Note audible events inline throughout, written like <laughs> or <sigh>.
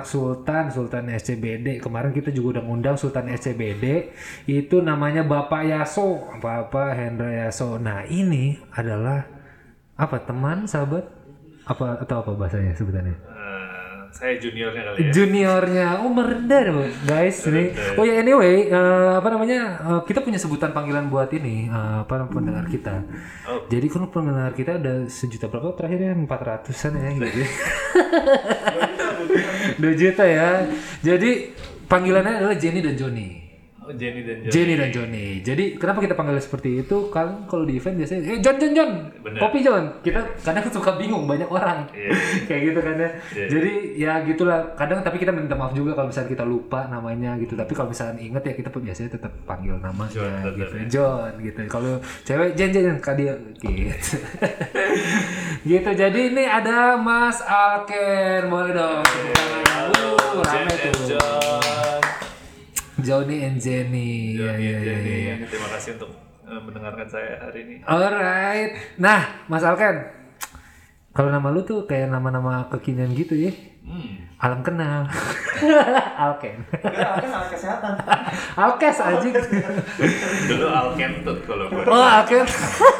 anak Sultan, Sultan SCBD. Kemarin kita juga udah ngundang Sultan SCBD. Itu namanya Bapak Yaso, Bapak Hendra Yaso. Nah, ini adalah apa teman, sahabat, apa atau apa bahasanya sebutannya? Eh, saya juniornya kali ya. juniornya oh merendah guys ini oh ya anyway eh, apa namanya eh, kita punya sebutan panggilan buat ini eh, apa pendengar kita Oh. jadi kan pendengar kita ada sejuta berapa terakhir ya empat ratusan ya gitu <laughs> dua juta ya jadi panggilannya adalah Jenny dan Joni Oh, Jenny dan John. Jenny dan Joni jadi kenapa kita panggil seperti itu kan kalau di event biasanya eh John John John Bener. kopi John kita kadang suka bingung banyak orang Iya. <laughs> kayak gitu kan ya. Iya. Jadi ya gitulah. Kadang tapi kita minta maaf juga kalau misalnya kita lupa namanya gitu. Tapi kalau misalnya inget ya kita pun biasanya tetap panggil namanya John, gitu. ya. John gitu. Kalau cewek Jen Jen Kak dia gitu. <laughs> gitu. Jadi ini ada Mas Alken. Boleh dong. Uh, rame tuh. John. Johnny and Jenny. And iya. Jenny. iya. Terima kasih untuk eh, mendengarkan saya hari ini. Alright. Nah, Mas Alken. Kalau nama lu tuh kayak nama-nama kekinian gitu ya. Hmm. Alam kenal. <laughs> Alken. Enggak, kan alat kesehatan. <laughs> Alkes aja. Dulu Alkentut kalau gue Oh, Alken.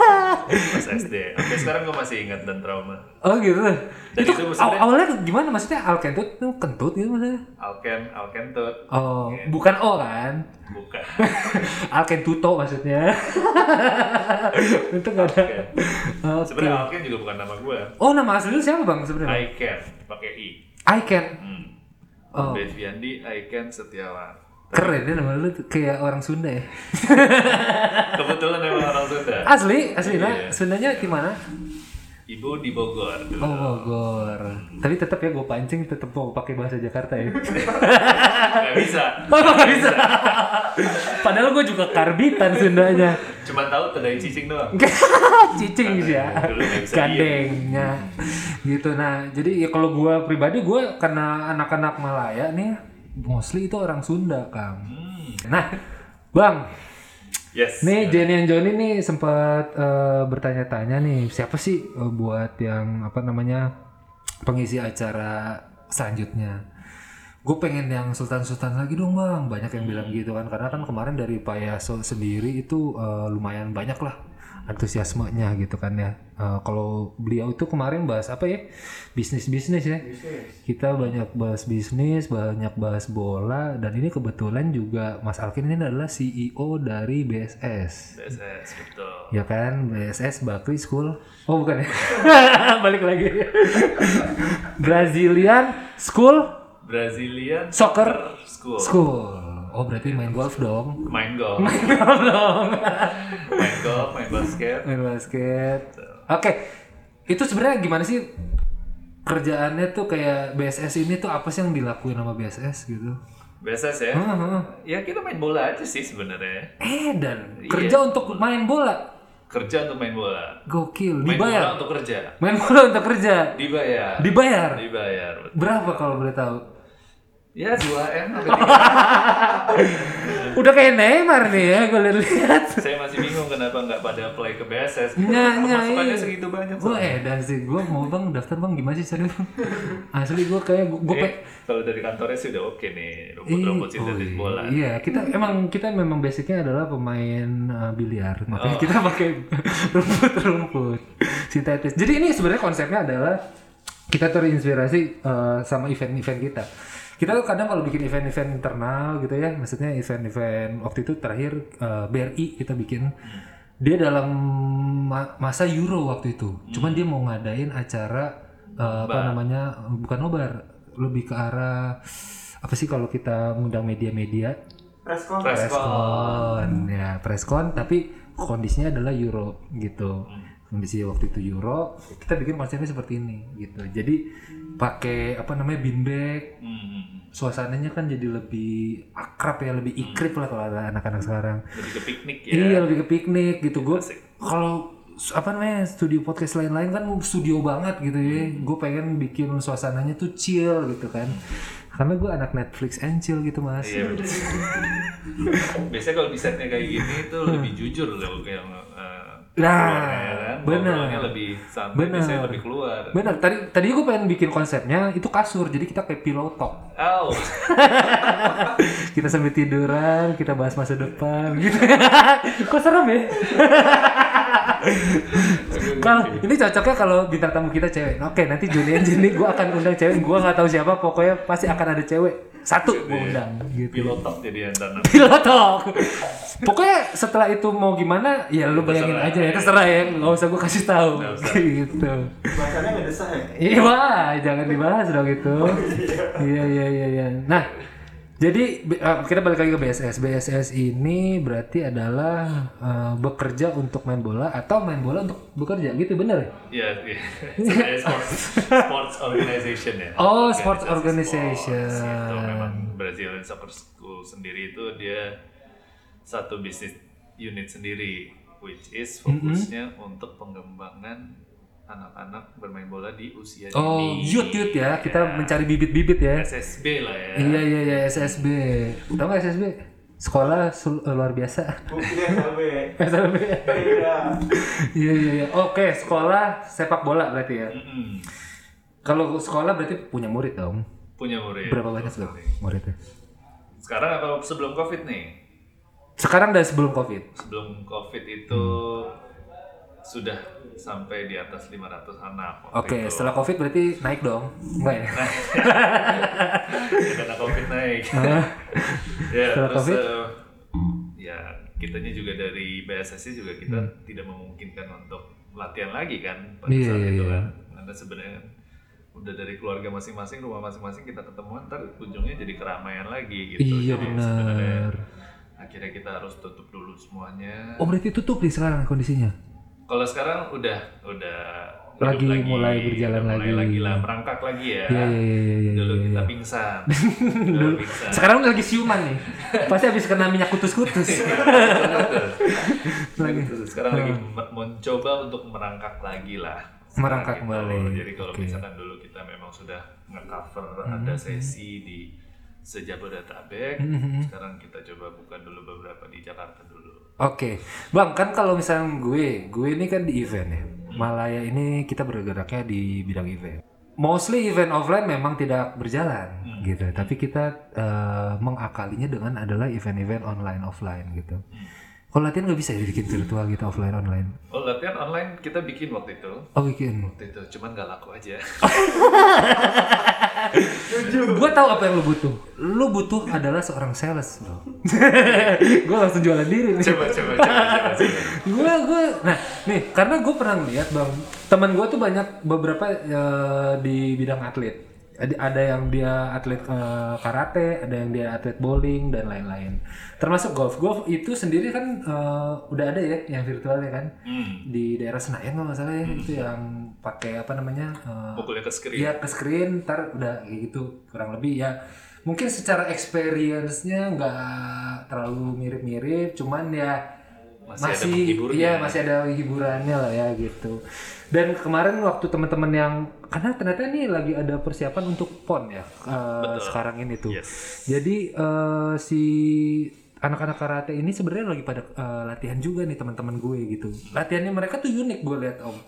<laughs> pas SD. Sampai sekarang gue masih ingat dan trauma. Oh gitu. Dan itu itu maksudnya- awalnya gimana maksudnya Alkentut itu kentut gitu maksudnya? Alken, Alkentut. Oh, bukan O kan? Bukan. Alkentuto maksudnya. itu gak ada. Oke. Sebenarnya Alken juga bukan nama gue. Oh, nama asli lu siapa Bang sebenarnya? Can pakai i. Iken. Hmm. Oh. I can Setiawan. Keren ya nama lu kayak orang Sunda ya. <laughs> Kebetulan emang orang Sunda. Asli, asli nah. Iya. Sundanya di mana? Ibu di Bogor dulu. Oh, Bogor. Tapi tetap ya gue pancing tetap mau pakai bahasa Jakarta ya. Gak bisa. <laughs> Oh, nggak bisa. Padahal gue juga karbitan Sundanya. Cuma tahu tedai cicing doang. <laughs> Cicing sih ya. Bisa Gandengnya. Gitu. Nah, jadi ya kalau gue pribadi gue karena anak-anak Malaya nih mostly itu orang Sunda, Kang. Hmm. Nah, Bang, Yes. nih Jenny and Johnny nih sempat eh, bertanya-tanya nih siapa sih eh, buat yang apa namanya pengisi acara selanjutnya. Gue pengen yang sultan-sultan lagi dong bang. Banyak yang bilang gitu kan karena kan kemarin dari Pak Yaso sendiri itu eh, lumayan banyak lah antusiasmenya gitu kan ya. Eh, kalau beliau itu kemarin bahas apa ya bisnis-bisnis ya. Kita banyak bahas bisnis, banyak bahas bola dan ini kebetulan juga Mas Alvin ini adalah CEO dari BSS. BSS betul. Ya kan, BSS Bakri School. Oh bukan ya? <laughs> Balik lagi. Brazilian School Brazilian Soccer School. School. Oh berarti main golf dong. Main golf. <laughs> Main golf dong. main golf, main basket. main basket. Oke, itu sebenarnya gimana sih kerjaannya tuh kayak BSS ini tuh apa sih yang dilakuin sama BSS gitu? BSS ya. Heeh. Ya kita main bola aja sih sebenarnya. Eh dan Iya. kerja untuk main bola. Kerja untuk main bola. Gokil, Main bola dibayar. untuk kerja. Main bola untuk kerja. Dibayar. Dibayar. Dibayar. Berapa kalau boleh tahu? Ya 2 M sampai 3 <laughs> Udah kayak Neymar nih ya, gue lihat. Saya masih bingung kenapa nggak pada play ke BSS. Nya, nya, Pemasukannya iya. segitu banyak. Gue eh dan sih gue mau bang daftar bang gimana sih serius? Asli gue kayak gue Eh, kalau dari kantornya sih udah oke nih rumput-rumput sintetis oh bola. Iya, kita emang kita memang basicnya adalah pemain uh, biliar, makanya kita pakai <laughs> rumput-rumput sintetis. Jadi ini sebenarnya konsepnya adalah kita terinspirasi uh, sama event-event kita. Kita tuh kadang kalau bikin event-event internal gitu ya, maksudnya event-event waktu itu terakhir uh, BRI kita bikin. Dia dalam ma- masa Euro waktu itu. Cuman dia mau ngadain acara uh, apa namanya bukan nobar, lebih ke arah apa sih kalau kita ngundang media-media? Preskon. Press preskon ya preskon tapi kondisinya adalah euro gitu kondisi waktu itu euro kita bikin konsepnya seperti ini gitu jadi pakai apa namanya bag Hmm, suasananya kan jadi lebih akrab ya lebih ikrip lah kalau ada anak-anak sekarang lebih ke piknik ya. iya lebih ke piknik gitu gue kalau apa namanya studio podcast lain-lain kan studio banget gitu ya. Hmm. Gue pengen bikin suasananya tuh chill gitu kan. Karena gue anak Netflix and chill gitu mas. Iya. Biasanya kalau di setnya kayak gini tuh lebih jujur loh kayak uh, Nah, kan. benar. Lebih santai, Benar. biasanya lebih keluar. Bener, tadi tadi gue pengen bikin konsepnya itu kasur, jadi kita kayak pillow talk. Oh, <laughs> Kita sambil tiduran, kita bahas masa depan gitu. <laughs> Kok serem ya? kalau <laughs> ini cocoknya kalau bintang tamu kita cewek. Oke, nanti Juni and Jenny gue akan undang cewek. Gue nggak tahu siapa, pokoknya pasti akan ada cewek. Satu gue undang gitu. pilotok jadi antar Pillow talk. Pokoknya setelah itu mau gimana, ya lu bayangin Terserah. aja ya, terserah ya. Nggak usah gue kasih tahu. Gitu. Bahasanya nggak desah ya? Iya, jangan dibahas dong itu. Iya, iya, iya, iya. Nah, jadi eh, kita balik lagi ke BSS. BSS ini berarti adalah eh, bekerja untuk main bola atau main bola untuk bekerja, gitu bener? ya? Iya, iya. Sebenarnya sports, sports organization ya. Oh, Organisasi sports organization. sports gitu. Memang Brazilian Soccer School sendiri itu dia satu bisnis unit sendiri, which is fokusnya untuk pengembangan anak-anak bermain bola di usia Oh, dini. youth youth ya. Kita mencari bibit-bibit ya. SSB lah ya. Iya, iya, iya, SSB. Tahu nggak SSB? Sekolah sul- eh, luar biasa. Bukti SLB. SSB. Iya. Iya, iya, iya. Oke, sekolah sepak bola berarti ya. Mm-mm. Kalau sekolah berarti punya murid dong. Punya murid. Berapa banyak tuh muridnya? Sekarang atau sebelum COVID nih? Sekarang dan sebelum covid. Sebelum COVID itu sudah sampai di atas 500 anak. Oke, itu. setelah covid berarti naik dong? Enggak ya? <laughs> karena COVID naik. <laughs> ya, Setelah terus COVID? eh, ya kitanya juga dari BSSI juga kita tidak memungkinkan untuk latihan lagi kan pada Hmm. Iya, saat iya, itu iya. kan. Karena sebenarnya udah dari keluarga masing-masing, rumah masing-masing kita ketemuan, ntar ujungnya jadi keramaian lagi gitu. Iya, Jadi sebenarnya benar. akhirnya kita harus tutup dulu semuanya. Oh berarti tutup nih sekarang kondisinya? Kalau sekarang udah udah Lagi hidup mulai berjalan udah mulai lagi. lagi lah merangkak lagi ya. Iya, iya, iya, iya, iya, Dulu iya, kita pingsan. <laughs> Dulu pingsan. Sekarang lagi siuman nih. Pasti habis kena minyak kutus-kutus. <laughs> lagi. Sekarang lagi me- mencoba untuk merangkak lagi lah. Merangkak Sekarang gitu. kembali. Jadi kalau Oke. misalkan dulu kita memang sudah nge-cover ada sesi di sejabodetabek, sekarang kita coba buka dulu beberapa di Jakarta dulu. Oke, bang kan kalau misalnya gue, gue ini kan di event ya. Malaya ini kita bergeraknya di bidang event. Mostly event offline memang tidak berjalan gitu, tapi kita eh, mengakalinya dengan adalah event-event online offline gitu. Kalau latihan nggak bisa ya bikin virtual gitu offline online. Oh latihan online kita bikin waktu itu, Oh bikin. waktu itu cuman gak laku aja. <laughs> gue tahu apa yang lu butuh. Lu butuh adalah seorang sales bro. <laughs> gue langsung jualan diri nih. coba coba coba gue gue nah nih karena gue pernah lihat bang teman gue tuh banyak beberapa eh, di bidang atlet ada, ada yang dia atlet eh, karate ada yang dia atlet bowling dan lain-lain termasuk golf golf itu sendiri kan eh, udah ada ya yang virtualnya kan Hmm. di daerah Senayan kalau nggak salah ya itu yang pakai apa namanya eh, Pukulnya ke screen. Iya ke screen, ntar udah kayak gitu kurang lebih ya. Mungkin secara experience-nya nggak terlalu mirip-mirip, cuman ya Masih ada masih, penghiburnya. iya masih ada hiburannya lah ya gitu. Dan kemarin waktu teman-teman yang karena ternyata nih lagi ada persiapan untuk pon ya eh, sekarang ini tuh. Yes. Jadi eh, si anak-anak karate ini sebenarnya lagi pada eh, latihan juga nih teman-teman gue gitu. Latihannya mereka tuh unik gue lihat om.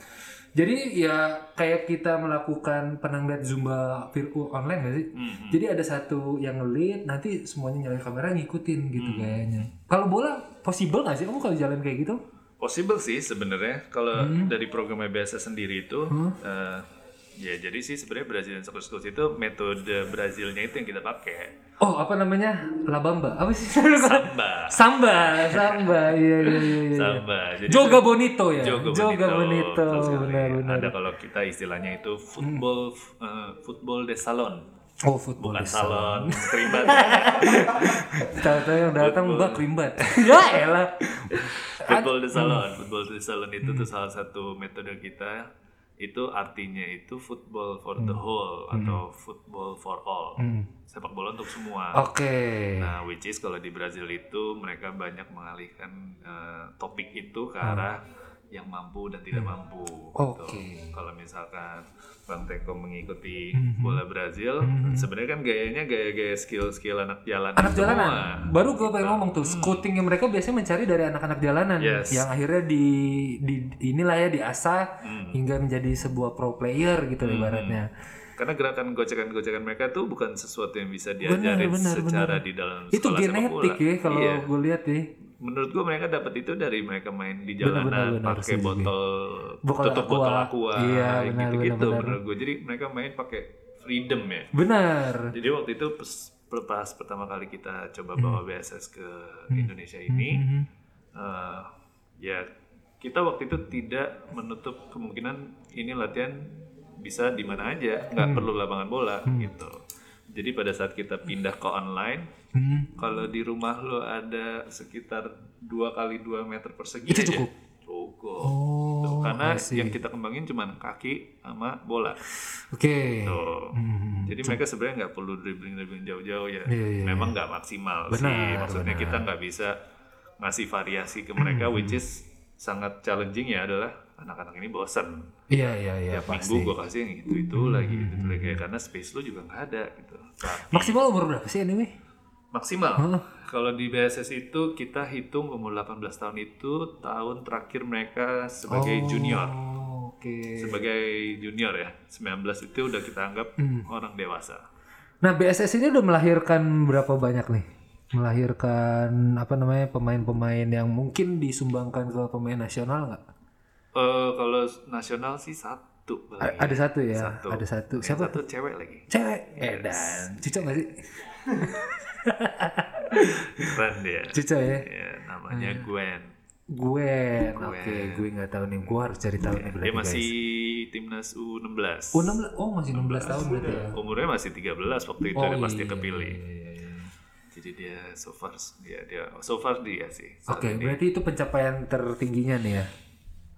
Jadi ya kayak kita melakukan pernah lihat zumba virtual online gak sih? Hmm. Jadi ada satu yang lead, nanti semuanya nyalain kamera ngikutin gitu kayaknya. Kalau bola possible gak sih kamu kalau jalan kayak gitu? Possible sih sebenarnya kalau Hmm. dari program BSS sendiri itu eh, ya jadi sih sebenarnya Brazilian Soccer Schools itu metode Brazilnya itu yang kita pakai Oh apa namanya? Labamba? Apa sih? <laughs> samba Samba, samba, iya iya iya. iya. samba jadi Joga Bonito ya. Joga Joga Bonito, Bonito. Benar benar. ada kalau kita istilahnya itu football eh, football de salon Oh football. Bukan di salon <laughs> keribat <laughs> Tahu-tahu yang datang mbak kerimbat. <laughs> ya elah. football de salon football de salon itu tuh salah satu metode kita. Itu artinya itu football for the whole atau football for all. Sepak bola untuk semua. Oke. Nah, which is kalau di Brazil itu mereka banyak mengalihkan eh, topik itu ke arah yang mampu dan tidak mampu. gitu. Hmm. Oke. Kalau misalkan Bang Teko mengikuti Mhm. bola Brazil, sebenarnya kan gayanya gaya-gaya skill-skill anak jalanan. anak jalanan semua. baru gue pengen ngomong tuh scoutingnya mereka biasanya mencari dari anak-anak jalanan Yes. yang akhirnya di, di inilah ya diasah Hmm. hingga menjadi sebuah pro player gitu ibaratnya Karena gerakan gocekan-gocekan mereka tuh bukan sesuatu yang bisa diajarin benar, secara di dalam itu sekolah sepak genetik ya kalau Iya. gue lihat ya Menurut gua mereka dapat itu dari mereka main di jalanan pakai botol Botol tutup aqua. botol aqua Iya, benar, gitu-gitu benar, benar. menurut gue. Jadi mereka main pakai freedom ya. benar Jadi waktu itu pas, pas pertama kali kita coba Hmm. bawa BSS ke Indonesia ini, eh, ya kita waktu itu tidak menutup kemungkinan ini latihan bisa di mana aja, nggak Hmm. perlu lapangan bola gitu. Jadi pada saat kita pindah ke online, Hmm. kalau di rumah lo ada sekitar dua kali 2 meter persegi Itu aja, cukup? cukup. oh Tuh, karena yang kita kembangin cuma kaki sama bola. oke Tuh. Hmm. Jadi mereka sebenarnya nggak perlu dribbling dribbling jauh-jauh ya. Iya, iya, Memang nggak maksimal sih. Benar, Maksudnya kita nggak bisa ngasih variasi ke mereka, Hmm. which is sangat challenging ya adalah anak-anak ini bosan. iya iya iya Tiap pasti minggu gue kasih yang itu itu lagi itu itu lagi karena space lo juga nggak ada gitu. Tapi maksimal umur berapa sih anyway maksimal. Kalau di BSS itu kita hitung umur 18 tahun itu tahun terakhir mereka sebagai junior. oh, oke Sebagai junior ya. 19 itu udah kita anggap Hmm. orang dewasa. Nah BSS ini udah melahirkan berapa banyak nih? Melahirkan apa namanya pemain-pemain yang mungkin disumbangkan ke pemain nasional nggak? Eh kalau nasional sih satu. Paling. Ada satu ya, Satu. ada satu. Yang Siapa? Satu cewek lagi. Cewek. Edan. Cico nggak sih? Keren dia. Cico ya. Ya, namanya Gwen. Gwen. Oke, gue nggak tahu nih. Gue harus cari tahu nih berarti Dia masih guys. timnas U16. Oh, 16. Oh masih 16 tahun berarti ya. Umurnya masih 13 waktu itu Oh, dia pasti iya, kepilih. iya, iya, iya. Jadi dia so far dia dia so far dia sih. Oke, ini. berarti itu pencapaian tertingginya nih ya?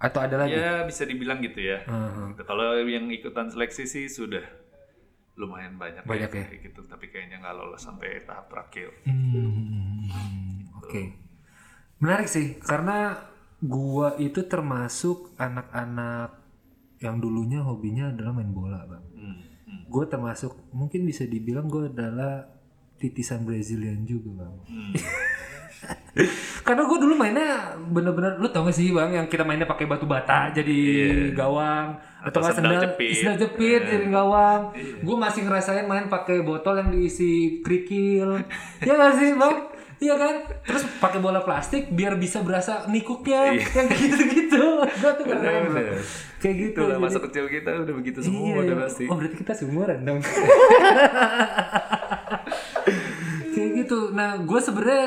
Atau ada lagi? Ya bisa dibilang gitu ya. Gitu. Kalau yang ikutan seleksi sih sudah lumayan banyak, Banyak ya? kayak gitu. Tapi kayaknya nggak lolos sampai tahap terakhir. Hmm, Oke, menarik sih karena gua itu termasuk anak-anak yang dulunya hobinya adalah main bola, bang. Hmm, hmm, Gue termasuk mungkin bisa dibilang gue adalah titisan Brazilian juga, bang. hmm. <laughs> Karena gue dulu mainnya bener-bener, lu tau gak sih bang, yang kita mainnya pakai batu bata jadi gawang Iya. Atau nggak sendal jepit. Sendal jepit jadi gawang. Gue masih ngerasain main pakai botol yang diisi kerikil, <laughs> ya gak sih bang? Iya kan? Terus pakai bola plastik biar bisa berasa nikuknya, yang kayak gitu-gitu. <laughs> Gue tuh. Iya. Bener. Kayak gitu. Itulah jadi- masa kecil kita udah begitu semua Iya, udah pasti. Oh berarti kita seumuran dong. Kayak gitu. Nah, gue sebenarnya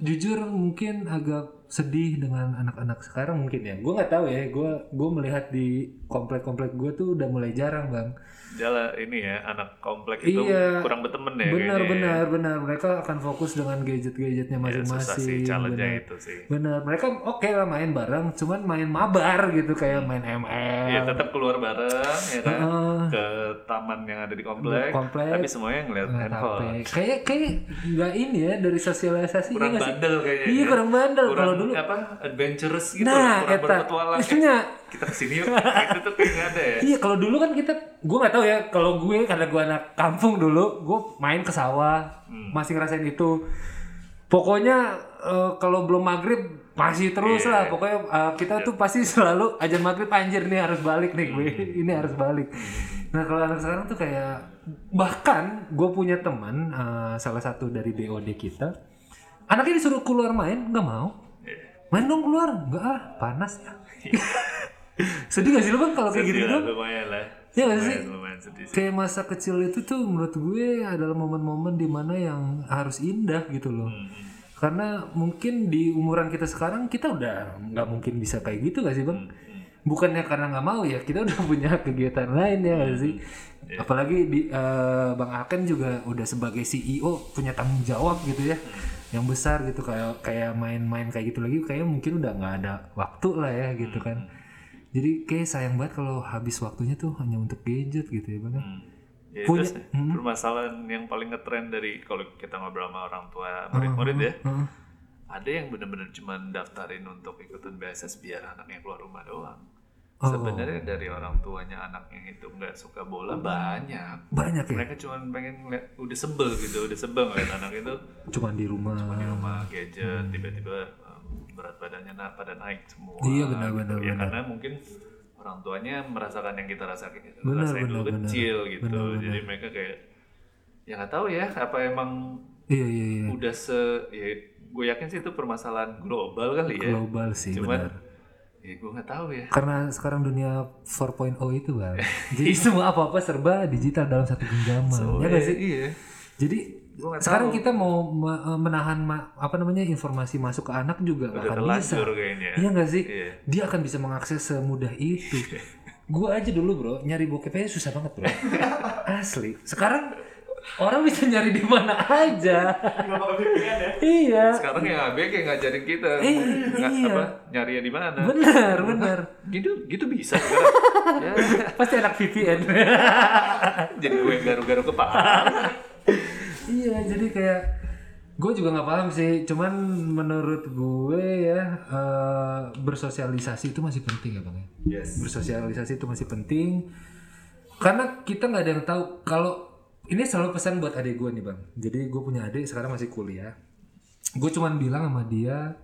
jujur mungkin agak sedih dengan anak-anak sekarang mungkin ya. Gue nggak tahu ya. Gue gue melihat di komplek-komplek gue tuh udah mulai jarang bang. Jalan ini ya anak komplek itu Iya. kurang berteman ya. benar kayaknya ya. benar benar. Mereka akan fokus dengan gadget-gadgetnya Ya, susah sih masing-masing. challenge benar. itu sih. Benar. Mereka oke lah main bareng, cuman main mabar gitu kayak main ML. Ya tetap keluar bareng ya kan Heeh. ke taman yang ada di komplek, Komplek. tapi semuanya ngeliat handphone. Kayak kayak nggak ini ya dari sosialisasi Kurang iya sih? bandel kayaknya. Iya ya. kurang bandel Kurang kalau dulu. apa adventurous gitu, Nah, eta. berpetualang. Isunya. Kita ke sini yuk, <laughs> itu tuh nggak ada ya. Iya kalau dulu kan kita, gue nggak tahu ya. Kalau gue karena gue anak kampung dulu, gue main ke sawah, Hmm. masih ngerasain itu. Pokoknya eh, kalau belum maghrib masih terus Iya. lah. Pokoknya eh, kita tuh pasti <laughs> selalu ajan maghrib anjir nih harus balik nih gue, Hmm. ini harus balik. Nah kalau anak sekarang tuh kayak bahkan gue punya teman eh, salah satu dari BOD kita, anaknya disuruh keluar main nggak mau. Main dong keluar, enggak ah panas ya. <laughs> Sedih gak sih lo bang kalau kayak gitu Sedih gitu? lumayan lah. Iya nggak sih? Lumayan, lumayan sedih sih. Kayak masa kecil itu tuh menurut gue adalah momen-momen di mana yang harus indah gitu loh. Hmm, Karena mungkin di umuran kita sekarang kita udah nggak mungkin bisa kayak gitu gak sih bang? Hmm, Bukannya karena nggak mau ya, kita udah <laughs> punya kegiatan lain ya gak sih? Iya. Apalagi di eh, Bang Aken juga udah sebagai CEO punya tanggung jawab gitu ya, Hmm. Yang besar gitu kayak kayak main-main kayak gitu lagi, kayak mungkin udah nggak ada waktu lah ya gitu Hmm, kan. Jadi kayak sayang banget kalau habis waktunya tuh hanya untuk gadget gitu ya bang. Hmm. Ya, Punya- itu sih permasalahan yang paling ngetren dari kalau kita ngobrol sama orang tua murid-murid ya Heeh. ada yang bener-bener cuman daftarin untuk ikutan BSS biar anaknya keluar rumah doang. Oh. Sebenarnya dari orang tuanya anaknya itu nggak suka bola banyak. Banyak ya? Mereka cuma pengen ngeliat, udah sebel gitu, udah sebel ngeliat anak itu Cuman di rumah. di rumah gadget, tiba-tiba um, berat badannya na pada naik semua. Iya, benar, benar, Ya benar. karena mungkin orang tuanya merasakan yang kita rasakan, Benar, rasain dulu benar, benar. kecil gitu. Benar, benar. Jadi mereka kayak ya nggak tahu ya apa emang Iya iya iya. udah se ya gue yakin sih itu permasalahan global kali ya. Global sih Cuman benar. Ya gue nggak tahu ya. Karena sekarang dunia 4.0 itu bang. <laughs> Jadi semua apa-apa serba digital dalam satu genggaman. ya gak sih? Iya. Jadi sekarang kita mau ma- eh, menahan apa namanya informasi masuk ke anak juga nggak Udah akan bisa. kayaknya. Iya gak sih? Iya. Dia akan bisa mengakses semudah itu. <laughs> gue aja dulu bro nyari bokep aja susah banget bro. <laughs> Asli. Sekarang orang bisa nyari di mana aja. Ya? iya. Sekarang yang AB kayak ngajarin kita Eh, nggak iya. apa nyari di mana. Benar benar. Gitu gitu bisa <laughs> ya, Pasti anak VPN. jadi gue garu-garu kepala. iya jadi kayak gue juga nggak paham sih cuman menurut gue ya eh, bersosialisasi itu masih penting ya bang ya Yes. bersosialisasi itu masih penting karena kita nggak ada yang tahu kalau ini selalu pesan buat adik gue nih bang. Jadi gue punya adik sekarang masih kuliah. Gue cuman bilang sama dia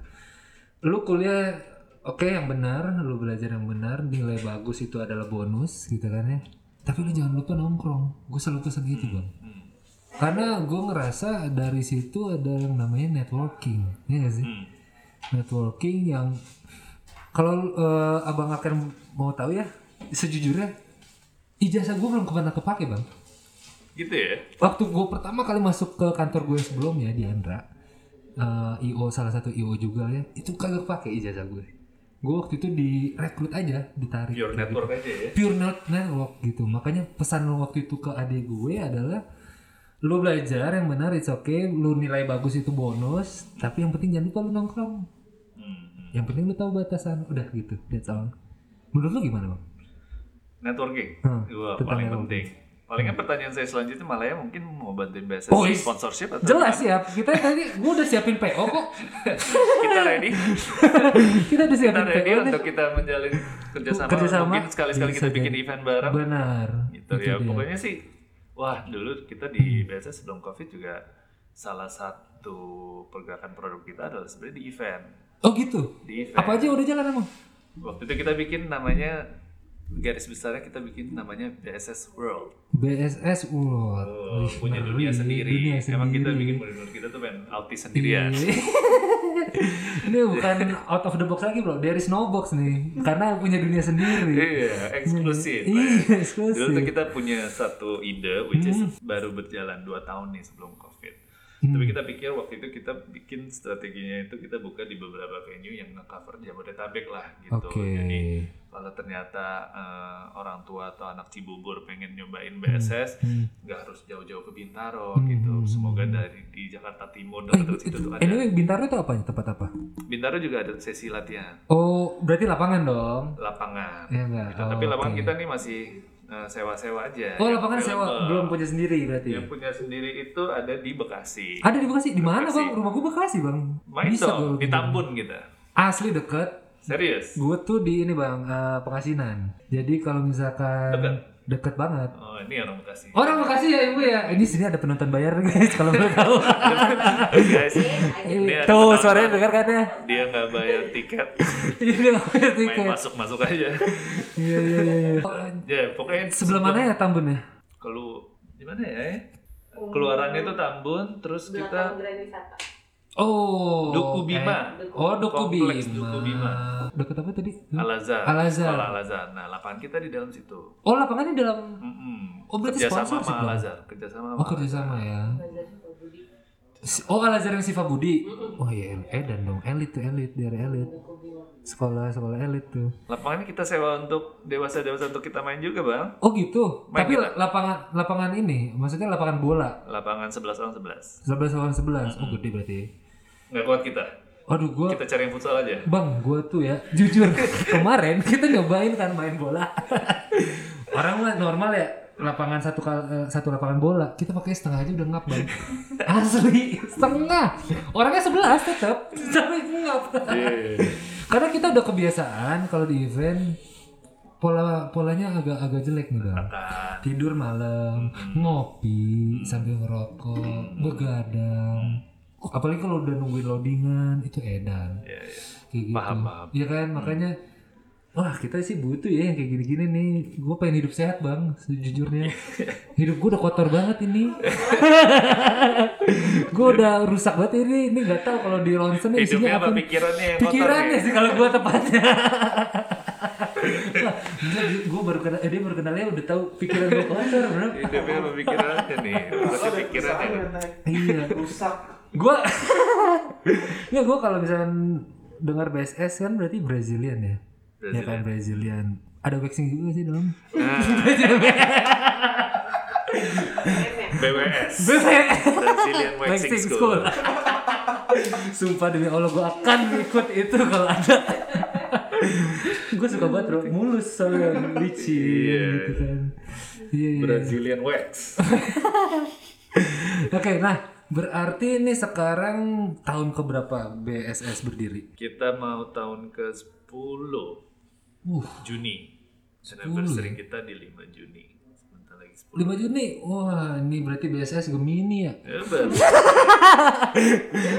lu kuliah oke yang benar lu belajar yang benar nilai bagus itu adalah bonus gitu kan ya. Tapi lu jangan lupa nongkrong. Gue selalu pesan gitu bang. karena gue ngerasa dari situ ada yang namanya networking ya nggak sih? Hmm. networking yang kalau eh, abang akan mau tahu ya sejujurnya ijazah gue belum ke mana kepake bang Gitu ya. waktu gue pertama kali masuk ke kantor gue sebelumnya di Andra eh, io salah satu io juga ya itu kagak kepake ijazah gue gue waktu itu direkrut aja ditarik Pure network aja ya. pure net network gitu makanya pesan lo waktu itu ke adik gue adalah lu belajar yang benar it's okay lu nilai bagus itu bonus tapi yang penting jangan lupa lu nongkrong Hmm. yang penting lu tahu batasan udah gitu that's all menurut lu gimana bang Networking. Hmm, Wah, tentang paling networking. penting. Palingan pertanyaan saya selanjutnya malah ya mungkin mau bantuin bahasa Oh, sponsorship atau jelas ya kita tadi gue udah siapin PO kok. <laughs> Kita ready. <laughs> Kita udah kita siapin ready PO untuk kita menjalin kerjasama, Kerjasama. mungkin sekali-sekali kita bikin jadi. event bareng. Benar. Gitu Itu ya. dia. pokoknya sih wah dulu kita di BSS sebelum covid juga salah satu pergerakan produk kita adalah sebenarnya di event. Oh gitu? Di event. apa aja udah jalan emang? Waktu itu kita bikin namanya garis besarnya kita bikin namanya BSS World BSS World Oh, Wih, punya dunia sendiri. dunia Emang kita sendiri. bikin murid-murid kita tuh pengen autis sendirian. Iya. <laughs> ini bukan out of the box lagi bro there is no box nih karena punya dunia sendiri Iya, eksklusif. Iya, Dulu eksklusif. tuh kita punya satu ide, which is Hmm. baru berjalan 2 tahun nih sebelum COVID. Tapi kita pikir waktu itu kita bikin strateginya itu kita buka di beberapa venue yang nge-cover Jabodetabek lah gitu. Oke. Jadi kalau ternyata eh, orang tua atau anak Cibubur pengen nyobain BSS, Hmm. nggak harus jauh-jauh ke Bintaro gitu. Semoga dari di Jakarta Timur Eh, dekat situ tuh ada. anyway Bintaro itu apa tempat apa Bintaro juga ada sesi latihan oh berarti lapangan dong lapangan. Iya enggak Gitu. Tapi lapangan kita nih masih sewa-sewa aja. oh lapangan sewa belum punya sendiri berarti Yang punya sendiri itu ada di Bekasi. ada di Bekasi di mana bang rumah gue Bekasi bang Main bisa dong, di gitu. Tambun kita. asli deket Serius? gue tuh di ini bang eh, Pengasinan jadi kalau misalkan Deket? Deket banget Oh, ini orang Bekasi. Orang Bekasi ya ibu ya. Ini sini ada penonton bayar guys kalau mau tahu. <laughs> Guys, ada Tuh suaranya dengar kan ya? Dia nggak bayar tiket, <laughs> Ini nggak bayar main tiket. masuk-masuk aja. Iya iya iya. iya. <laughs> Ya, pokoknya Sebelah mana ya Tambun ya? Kalau di mana ya? Keluarannya tuh Tambun, terus kita Oh. Duku Bima. eh, Oh Duku Bima. Duku Bima. Deket apa tadi? Al-Azhar. Al-Azhar. Sekolah Al-Azhar. Nah, lapangan kita di dalam situ. Oh lapangannya dalam. Mm-mm. Oh, berarti kerjasama sponsor sama Bang? Al-Azhar, kerjasama sama Oh kerjasama ya. Oh Al Azhar yang Siva Budi. Oh iya edan dong elit tuh elit daerah elit. Sekolah sekolah elit tuh. Lapangannya kita sewa untuk dewasa-dewasa untuk kita main juga, Bang. Oh gitu. Main Tapi kita. lapangan lapangan ini maksudnya lapangan bola. Lapangan 11 orang 11. 11 lawan 11. Oh gede berarti. Nggak kuat kita. Aduh gua Kita cari yang futsal aja. Bang, gue tuh ya, jujur <laughs> kemarin kita nyobain kan main bola. Orang mah normal ya, lapangan satu eh, satu lapangan bola. Kita pakai setengah aja udah ngap bang. <laughs> Asli setengah. Orangnya sebelas tetap tapi ngap. Iya. karena kita udah kebiasaan kalau di event pola polanya agak agak jelek nih bang. Tidur malam ngopi sambil ngerokok begadang apalagi kalau udah nungguin loadingan itu edan. Iya, iya. kayak gitu. Paham, paham. Iya kan? Makanya wah kita sih butuh ya yang kayak gini-gini nih. Gue pengen hidup sehat bang sejujurnya. <laughs> Hidup gue udah kotor banget ini. <laughs> Gue udah rusak banget ini. Ini nggak tahu kalau di ronsen Hidupnya isinya apa? pikirannya yang kotor pikirannya nih? sih kalau gue tepatnya. <laughs> Gue baru kenal eh, dia baru kenalnya udah tahu pikiran gue kotor bro. Hidupnya apa pikirannya nih? Ada pikirannya. iya. Rusak. Gue <laughs> nggak gue kalau misalnya dengar BSS kan berarti Brazilian ya ya kan Brazilian ada waxing juga sih dong Nah, <laughs> BWS. Brazilian Waxing Waxing School. School. Sumpah demi Allah gue akan ikut itu kalau ada. gue suka banget bro, mulus soalnya licin Iya. gitu kan. Iya iya. Brazilian Wax. <laughs> Oke, nah berarti ini sekarang tahun keberapa BSS berdiri? Kita mau tahun ke 10 Uh, Juni. Anniversary kita di 5 Juni. Sebentar lagi 10. 5 Juni. Wah, ini berarti BSS Gemini ya. Ya.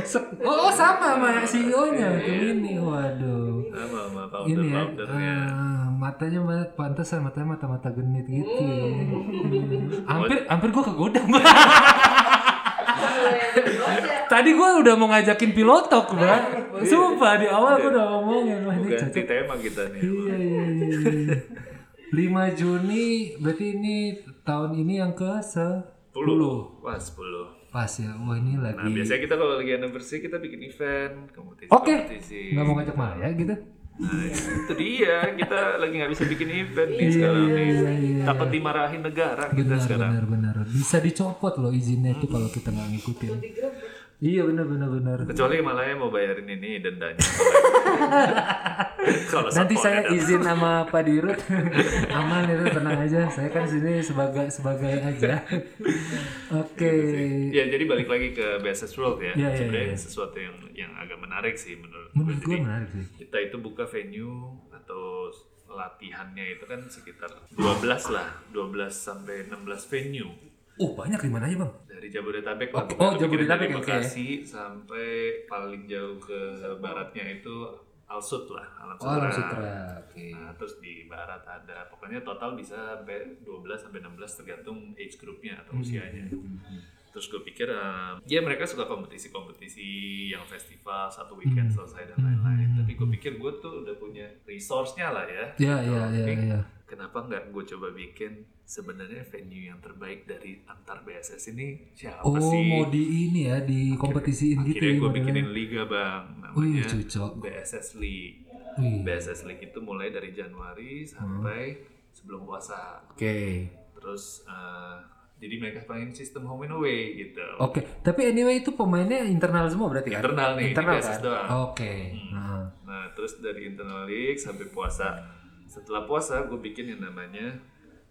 Se- oh, sama sama CEO-nya Gemini. Waduh. Sama sama ini ya eh, matanya ma- pantesan matanya mata mata genit gitu ya. Hmm. hampir hampir gue kegoda <laughs> tadi gue udah mau ngajakin pilotok mbak sumpah di awal gue udah ngomongin wah ini Ganti cocok tema kita nih. iya iya iya iya. 5 Juni berarti ini tahun ini yang ke 10 10. Wah, 10. pas ya wah ini Nah, lagi biasanya kita kalau lagi anniversary kita bikin event, kompetisi oke nggak mau ngajak Maya gitu Nah, <laughs> itu dia. Kita lagi nggak bisa bikin event nih Iya, sekarang iya, nih. iya, iya. Takut dimarahin negara kita benar sekarang. benar benar bisa dicopot loh izinnya itu kalau kita nggak ngikutin iya benar benar benar. Kecuali Malaya mau bayarin ini dendanya. <laughs> kalau nanti saya ya, izin sama Pak Dirut. <laughs> Aman itu tenang aja. Saya kan sini sebagai sebagai aja. <laughs> Oke. Ya jadi balik lagi ke BSS World ya. Iya, iya, Sebenarnya iya. sesuatu yang yang agak menarik sih menurut menurut gue menarik sih. kita itu buka venue atau latihannya itu kan sekitar 12 lah, 12 sampai 16 venue oh banyak di mana aja bang dari Jabodetabek lah. oh, bikin Jabodetabek, dari. Bekasi sampai paling jauh ke baratnya itu Alsut lah, Alam oh Alam Sutra. Sutra oke Nah, terus di barat ada, pokoknya total bisa sampai 12 sampai 16 tergantung age groupnya atau usianya. Terus gue pikir, eh, ya mereka suka kompetisi-kompetisi yang festival satu weekend selesai dan lain-lain. Tapi gue pikir gue tuh udah punya resource-nya lah ya. ya Gitu. ya ya Tapi ya Kenapa nggak gue coba bikin sebenarnya venue yang terbaik dari antar BSS ini siapa oh sih? mau di ini ya di kompetisiin gitu Akhirnya ya gue modelnya. bikinin liga bang, wih namanya cocok BSS League. wih BSS League itu mulai dari Januari sampai sebelum puasa. oke Terus eh, jadi mereka main sistem home and away gitu. Oke, tapi anyway itu pemainnya internal semua berarti kan? Internal nih, ini internal BSS kan? doang. Oke. Nah. Nah terus dari internal league sampai puasa. Setelah puasa gue bikin yang namanya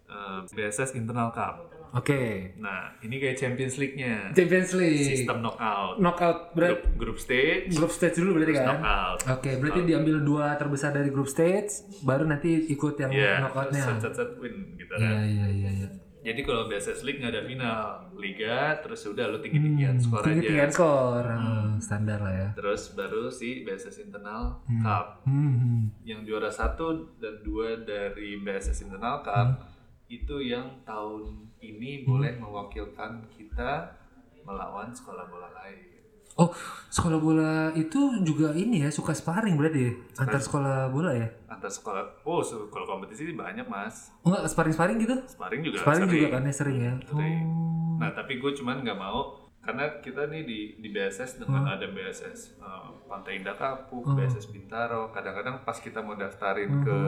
eh, BSS Internal Cup. Oke. Nah ini kayak Champions League-nya. Champions League. Sistem knockout. knockout berat Grup, grup stage, grup stage dulu berarti kan? knockout. Oke, berarti diambil dua terbesar dari grup stage, baru nanti ikut yang Iya, knockoutnya. set set set win gitu kan. Iya iya iya. Jadi kalau BSS League nggak ada final, liga terus udah lu tinggi tinggian skor Tinggi aja. tinggian skor, Hmm, standar lah ya. Terus baru si BSS Internal Cup. Hmm, hmm. Yang juara satu dan dua dari BSS Internal Cup itu yang tahun ini boleh mewakilkan kita melawan sekolah bola lain. Oh, sekolah bola itu juga ini ya suka sparring berarti ya? antar sekolah bola ya? Antar sekolah, oh kalau kompetisi banyak mas. Oh, enggak sparring-sparring gitu? Sparring juga Sparring sering. juga kan ya sering ya. Sering. Oh. Nah tapi gue cuman nggak mau karena kita nih di di BSS dengan ada BSS eh, Pantai Indah Kapuk, BSS Bintaro. Kadang-kadang pas kita mau daftarin ke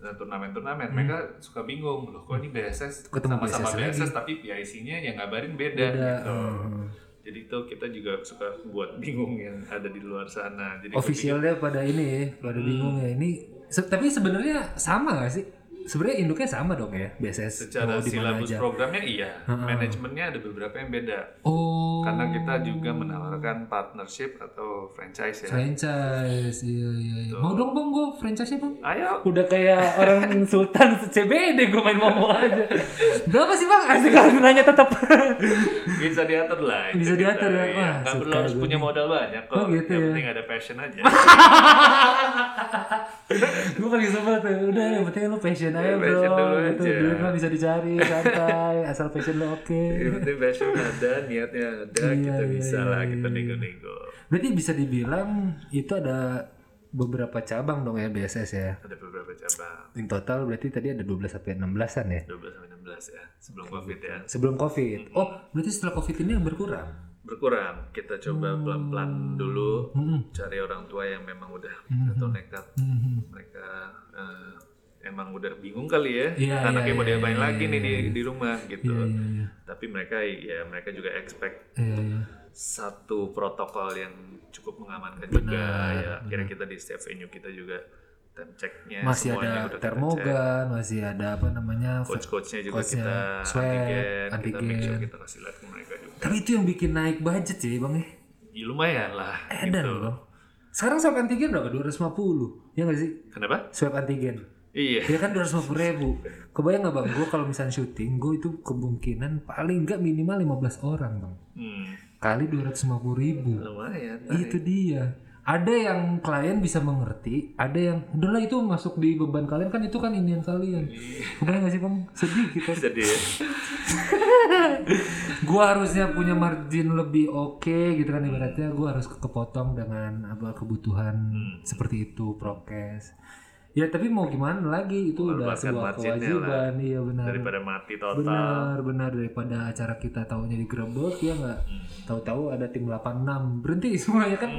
eh, turnamen-turnamen, mereka suka bingung loh kok ini BSS sama-sama BSS BSS, tapi PIC-nya yang ngabarin beda, Beda, gitu. hmm. Jadi itu kita juga suka buat bingung yang ada di luar sana. Jadi Officialnya pada ini ya, pada Hmm. bingung ya. Ini se- tapi sebenarnya sama gak sih sebenarnya induknya sama dong ya BSS Secara mau silabus aja. programnya iya, manajemennya ada beberapa yang beda. Oh, Karena kita juga menawarkan partnership atau franchise ya. franchise, iya iya. iya. Mau dong bang, gue franchise bang. Ayo, Udah kayak orang <laughs> sultan CBD gue main momo aja. Berapa sih bang? Asik kalau nanya tetap. bisa diatur lah. Bisa diatur ya? Wah, Nggak perlu harus punya nih. modal banyak kok. Oh, gitu yang ya. penting ada passion aja. <laughs> gue paling sebel tuh. Udah yang penting lu passion aja bro. Passion dulu Gitu. aja. Duit mah bisa dicari santai. <laughs> Asal passion lu oke. yang penting passion ada, niatnya ada, Iya, kita iya, bisa iya, lah, iya, kita iya. nego-nego. Berarti bisa dibilang itu ada beberapa cabang dong ya BSS ya. Ada beberapa cabang. In total berarti tadi ada 12 sampai 16-an ya. 12 sampai 16 ya, sebelum Covid ya. Sebelum Covid. Oh, berarti setelah Covid ini yang berkurang. Berkurang, kita coba Hmm. pelan-pelan dulu cari orang tua yang memang udah atau nekat Hmm. mereka eh, emang udah bingung kali ya Iya, anaknya iya, mau iya, diapain iya, lagi iya, nih di, di rumah gitu Iya, iya, iya. tapi mereka ya mereka juga expect Iya, iya. satu protokol yang cukup mengamankan juga ya kira kita di setiap venue kita juga temp checknya Masih semuanya ada termogan, masih ada apa namanya? coach-coachnya juga coachnya, kita swab, antigen, kita make sure antigen. kita kasih lihat ke mereka juga Tapi itu yang bikin naik budget sih, Bang ya. ya, lumayan lah Edan gitu. loh. Sekarang swab antigen berapa? 250. Ya nggak sih? kenapa Swab antigen. Iya Ya kan 250 ribu. Kebayang nggak bang? Gue kalau misalnya syuting, gue itu kemungkinan paling nggak minimal 15 orang bang. hmm, Kali 250 ribu. lumayan Itu dia. Ada yang klien bisa mengerti, ada yang udahlah itu masuk di beban kalian kan itu kan inian kalian. Kebayang nggak sih bang? Sedih kita. <laughs> jadi ya, <laughs> gua harusnya punya margin lebih oke gitu kan ibaratnya gua harus kepotong dengan apa kebutuhan seperti itu prokes. Ya tapi mau gimana lagi? Itu udah sebuah marginnya kewajiban. iya benar. daripada mati total. Benar, benar. Daripada acara kita tahunya digerebek ya nggak. Tahu-tahu ada tim 86 berhenti <laughs> semuanya kan?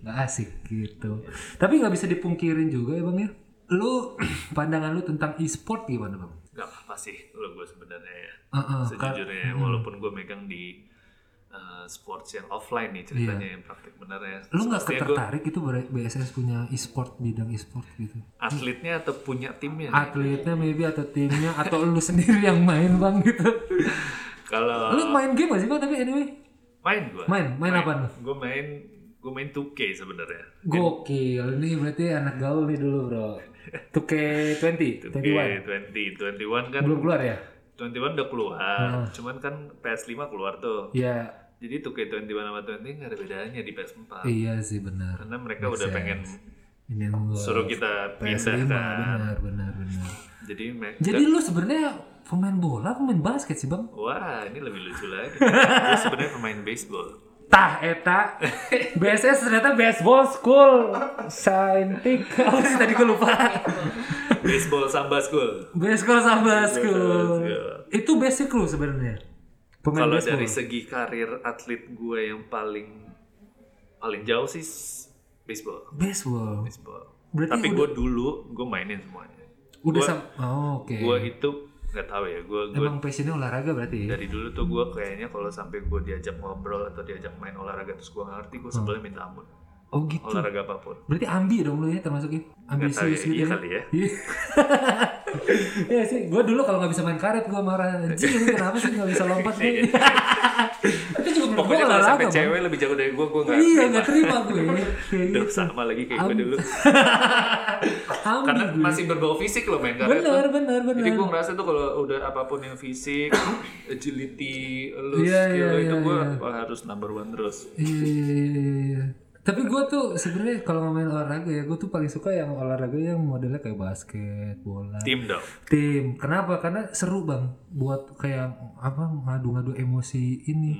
Nggak asik gitu. Tapi nggak bisa dipungkirin juga ya bang ya. Lu <clears throat> pandangan lu tentang e-sport gimana bang? nggak apa sih kalau gue sebenarnya ya. Heeh, sejujurnya walaupun gue megang di uh, sports yang offline nih ceritanya yang praktik bener ya Iya. Lu nggak Semestinya gua tertarik itu BSS punya e-sport bidang e-sport gitu? atletnya atau punya timnya nih? Atletnya maybe atau timnya atau lu sendiri yang main bang gitu? kalau Lu main game gak sih bang tapi anyway? main gue Main, main apa lu? gue main gue main 2K sebenarnya Gokil, ini berarti anak gaul nih dulu bro. 2K20, 2K 21. 20 21 kan Belum keluar ya? 21 udah keluar cuman kan PS5 keluar tuh Ya, jadi 2K 21 sama 20 nggak ada bedanya di PS4 iya sih benar. karena mereka udah pengen Ini suruh kita pindah PS5 kan benar benar benar. jadi Jadi lu sebenarnya pemain bola, pemain basket sih bang? Wah, ini lebih lucu lagi. <laughs> Gue sebenarnya pemain baseball. Tah eta BSS ternyata baseball school Saintik Apa <laughs> sih tadi gue lupa Baseball samba school. Baseball sama school school. Itu basic lu sebenarnya Pemain Kalau baseball dari segi karir atlet gue yang paling paling jauh sih baseball. Baseball Baseball. Berarti Tapi gue dulu gue mainin semuanya. Udah gua- sam Oh oke Gue itu nggak tahu ya. Gue gue Emang passionnya olahraga berarti dari dulu tuh gue kayaknya kalau sampai gue diajak ngobrol atau diajak main olahraga terus gue ngerti gue sebelnya minta ampun. Oh gitu Olahraga apa pun. Berarti ambi dong lu ya termasuknya Nggak tahu ya, Ambisius gitu iya ya kali ya. Iya <laughs> Iya sih, gue dulu kalau nggak bisa main karet gue marah ini kenapa sih nggak bisa lompat nih <laughs> Itu juga menurut gue Pokoknya kalau olahraga sampai Bang. cewek lebih jago dari gue, gue nggak Iya nggak terima gue Duh, <laughs> gitu sama lagi kayak gue dulu. Ambi Karena gue masih berbau fisik loh main karet Bener bener bener Jadi gue ngerasa tuh kalau udah apa pun yang fisik, agility, lu Iya, skill iya, itu iya, gue iya. harus number one terus. Iya iya iya iya, iya. Tapi gue tuh sebenarnya kalau ngomongin olahraga ya gue tuh paling suka yang olahraga yang modelnya kayak basket, bola, Tim dong. tim. Kenapa? Karena seru bang. Buat kayak apa ngadu-ngadu emosi ini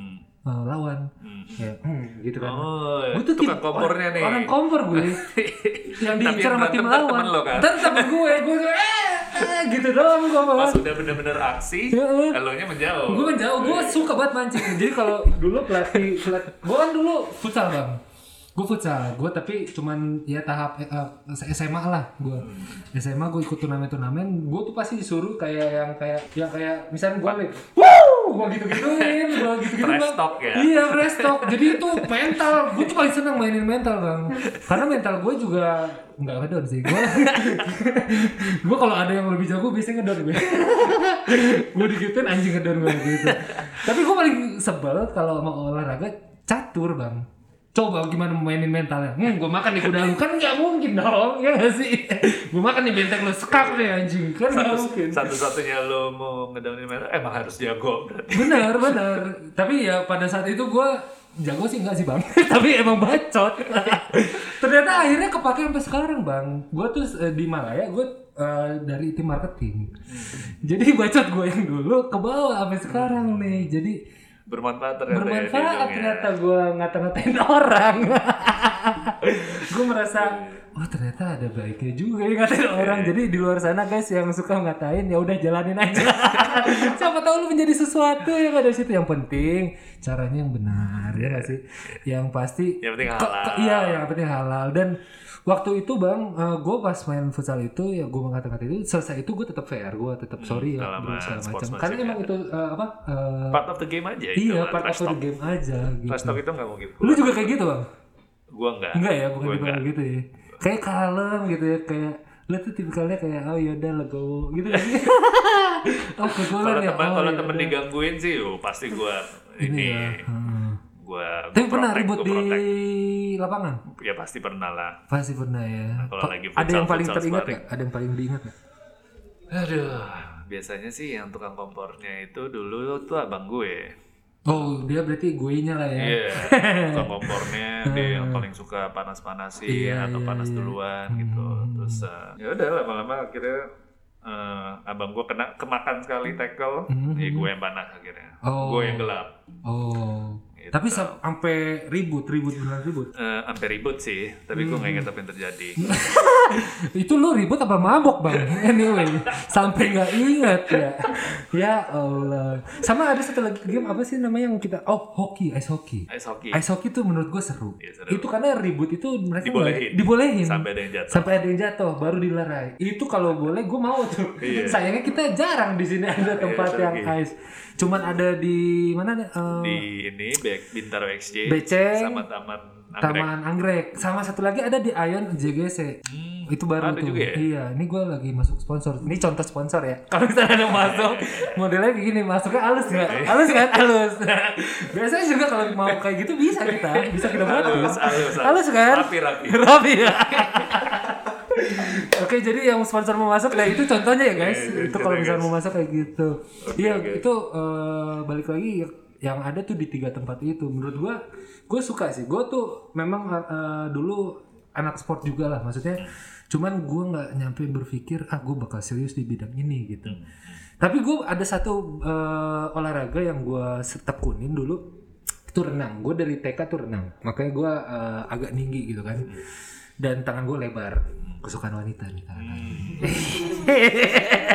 eh, lawan. Kayak hmm, gitu kan. Oh, Gue tuh tukang kompornya nih. Orang kompor gue. <laughs> yang diincar sama tim lawan. lo kan? Ntar temen gue, gue tuh eh, eh, gitu doang gue Pas udah bener-bener aksi, Heeh. elonya menjauh. Gue menjauh, gue suka banget mancing. Jadi kalau dulu pelatih, pelatih gue kan dulu futsal bang. Gue futsal, gue tapi cuman ya tahap eh, eh, SMA lah gue. SMA gue ikut turnamen-turnamen, gue tuh pasti disuruh kayak yang kayak yang kayak misalnya gue nih, gua gitu gituin gua gitu gitu Trash talk ya? iya talk. Jadi itu mental. Gue tuh paling seneng mainin mental bang. Karena mental gue juga nggak ngedon sih. Gue <laughs> gue kalau ada yang lebih jago biasanya ngedon gue gue digituin anjing ngedon gue gitu. Tapi gue paling sebel kalau mau olahraga catur bang coba gimana mainin mentalnya hmm gue makan nih kuda lu kan nggak mungkin dong ya gak sih? Gue makan nih benteng lu sekak nih anjing. Kan nggak mungkin. Satu-satunya lo mau ngedownin mental emang harus jago. Berarti. benar benar. Tapi ya pada saat itu gue jago sih enggak sih bang? <laughs> Tapi emang bacot. Ternyata akhirnya kepake sampai sekarang bang. Gue tuh eh, di Malaya gue eh, dari tim marketing. Jadi bacot gue yang dulu ke bawah sampai sekarang nih. Jadi Bermanfaat ternyata ya bermanfaat hidungnya. ternyata gue ngata-ngatain orang. <laughs> Gue merasa oh ternyata ada baiknya juga ya ngatain orang. Jadi di luar sana guys yang suka ngatain ya udah jalanin aja. <laughs> Siapa tahu lu menjadi sesuatu yang ada di situ. Yang penting caranya yang benar ya nggak sih? Yang pasti Yang penting halal. iya yang penting halal. Dan waktu itu bang gue pas main futsal itu ya gue mengatakan itu selesai itu gue tetap fair gue tetap sorry ya dalam, bro, uh, segala macam karena ya. emang itu uh, apa uh, Part of the game aja itu. iya part of the game aja gitu Trash talk itu nggak mungkin. lu juga kayak gitu bang Gua enggak. enggak ya bukan tipe gitu ya kayak kalem gitu ya kayak lu tuh tipikalnya kayak oh yaudah legowo gitu kan <laughs> oh kegolan Kalau ya teman oh, kalau yaudah. temen digangguin sih, oh, pasti gua ini ini ya hmm. Gua tapi pernah protect, ribut di lapangan Ya pasti pernah lah. pasti pernah ya Kalau Kok lagi ada yang paling teringat sparring. gak ada yang paling diingat gak Aduh, biasanya sih yang tukang kompornya itu dulu tuh abang gue. oh dia berarti gue nya lah ya Iya, <laughs> tukang kompornya dia yang paling suka panas-panasin Iya, atau iya, panas iya. duluan gitu. Terus uh, ya udah lama-lama akhirnya uh, abang gue kena kemakan sekali tackle, ya gue yang panas akhirnya. Oh. Gue yang gelap. oh Gitu. tapi sam- sampai ribut ribut benar ribut Eh, sampai ribut sih, tapi gue nggak ingat apa yang terjadi. <laughs> itu lu ribut apa mabok bang <laughs> anyway sampai nggak ingat ya ya Allah sama ada satu lagi game apa sih namanya yang kita oh hoki ice hockey Ice hockey ice hockey tuh menurut gue seru. Iya, seru. itu karena ribut itu mereka Dibolehin. nggak- dibolehin sampai ada yang jatuh. sampai ada yang jatuh baru dilerai itu kalau boleh gue mau tuh Iya. sayangnya kita jarang di sini ada tempat Iya, yang ice cuman ada di mana nih eh, Di ini Bek- Bintaro XJ BC, sama Taman Anggrek. Taman Anggrek. Sama satu lagi ada di Ion JGC Hmm, itu baru ada tuh. juga ya? iya ini gue lagi masuk sponsor. Ini contoh sponsor ya. <laughs> Kalau misalnya ada masuk. Modelnya kayak gini masuknya halus nggak? Halus kan? <laughs> Halus. <laughs> Biasanya juga kalau mau kayak gitu bisa kita. Bisa kita buat Halus, halus, halus. Kan? Rapi, rapi. rapi ya. Oke, jadi yang sponsor mau masuk, nah itu contohnya ya guys. Oke, itu kalau misalnya mau masuk kayak gitu. Iya, oke. itu eh, balik lagi yang ada tuh di tiga tempat itu. Menurut gua, gue suka sih. Gue tuh memang eh, dulu anak sport juga lah, maksudnya. Cuman gua nggak nyampe berpikir, ah gue bakal serius di bidang ini gitu. Tapi gue ada satu eh, olahraga yang gue tekunin dulu itu renang. Gue dari TK tuh renang, makanya gue eh, agak tinggi gitu kan. Dan tangan gue lebar. Kesukaan wanita nih tangan. <laughs>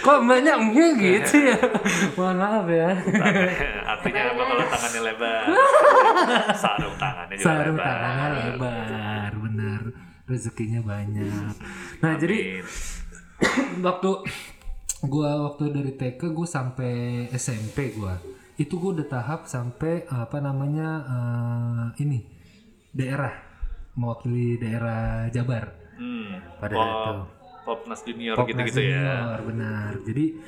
Kok banyak mungkin gitu ya? Mohon maaf ya. Artinya apa kalau tangannya lebar? Sarung tangannya juga Sarung lebar. tangannya lebar, benar. Rezekinya banyak. Nah jadi Amin. waktu gua waktu dari TK gue sampai SMP gua itu gua udah tahap sampai apa namanya eh, ini daerah mewakili daerah Jabar Hmm. pada Pop, itu. Popnas Junior gitu-gitu ya. Benar. Jadi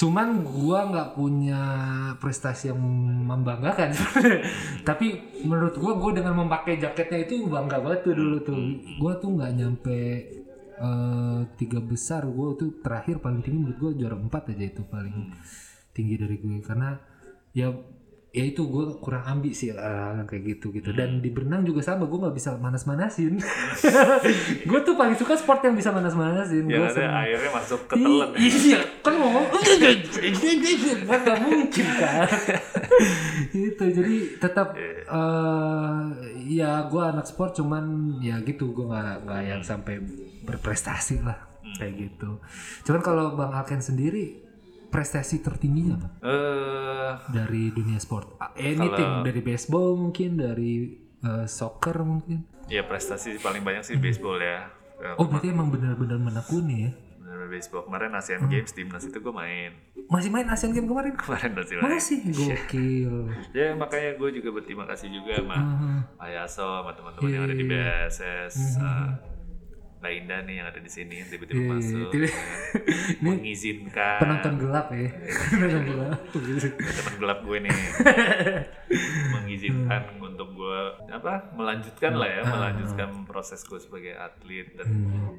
cuman gua nggak punya prestasi yang membanggakan. <laughs> Tapi menurut gua gua dengan memakai jaketnya itu bangga banget tuh dulu tuh. Gua tuh nggak nyampe eh, tiga besar. Gua tuh terakhir paling tinggi menurut gua juara empat aja itu paling tinggi dari gue karena ya ya itu gue kurang ambi sih lah kayak gitu gitu. Dan di berenang juga sama gue nggak bisa manas-manasin. <laughs> Gue tuh paling suka sport yang bisa manas-manasin ada seneng. airnya masuk ke telan. I- iya kan ngomong kan nggak mungkin kan. <laughs> Itu jadi tetap eh ya gue anak sport cuman ya gitu gue nggak nggak yang sampai berprestasi lah kayak gitu. Cuman kalau bang Alken sendiri prestasi tertingginya apa Eh, dari dunia sport anything dari baseball mungkin dari eh, soccer mungkin ya prestasi paling banyak sih baseball ya. Eh, oh berarti emang benar-benar menekuni ya Bener baseball kemarin Asian Hmm. Games timnas itu gue main. masih main Asian Games kemarin? kemarin masih main. Masih <laughs> gokil. Ya makanya gue juga berterima kasih juga sama Ah, Pak Yaso sama teman-teman yang ada di Iya, BSS. uh, Mbak Indah nih yang ada di sini tiba-tiba Iya, iya, masuk. tiba- ya. Ini mengizinkan penonton gelap ya. penonton gelap. teman gelap gue nih <laughs> mengizinkan untuk gue apa melanjutkan lah ya melanjutkan proses gue sebagai atlet dan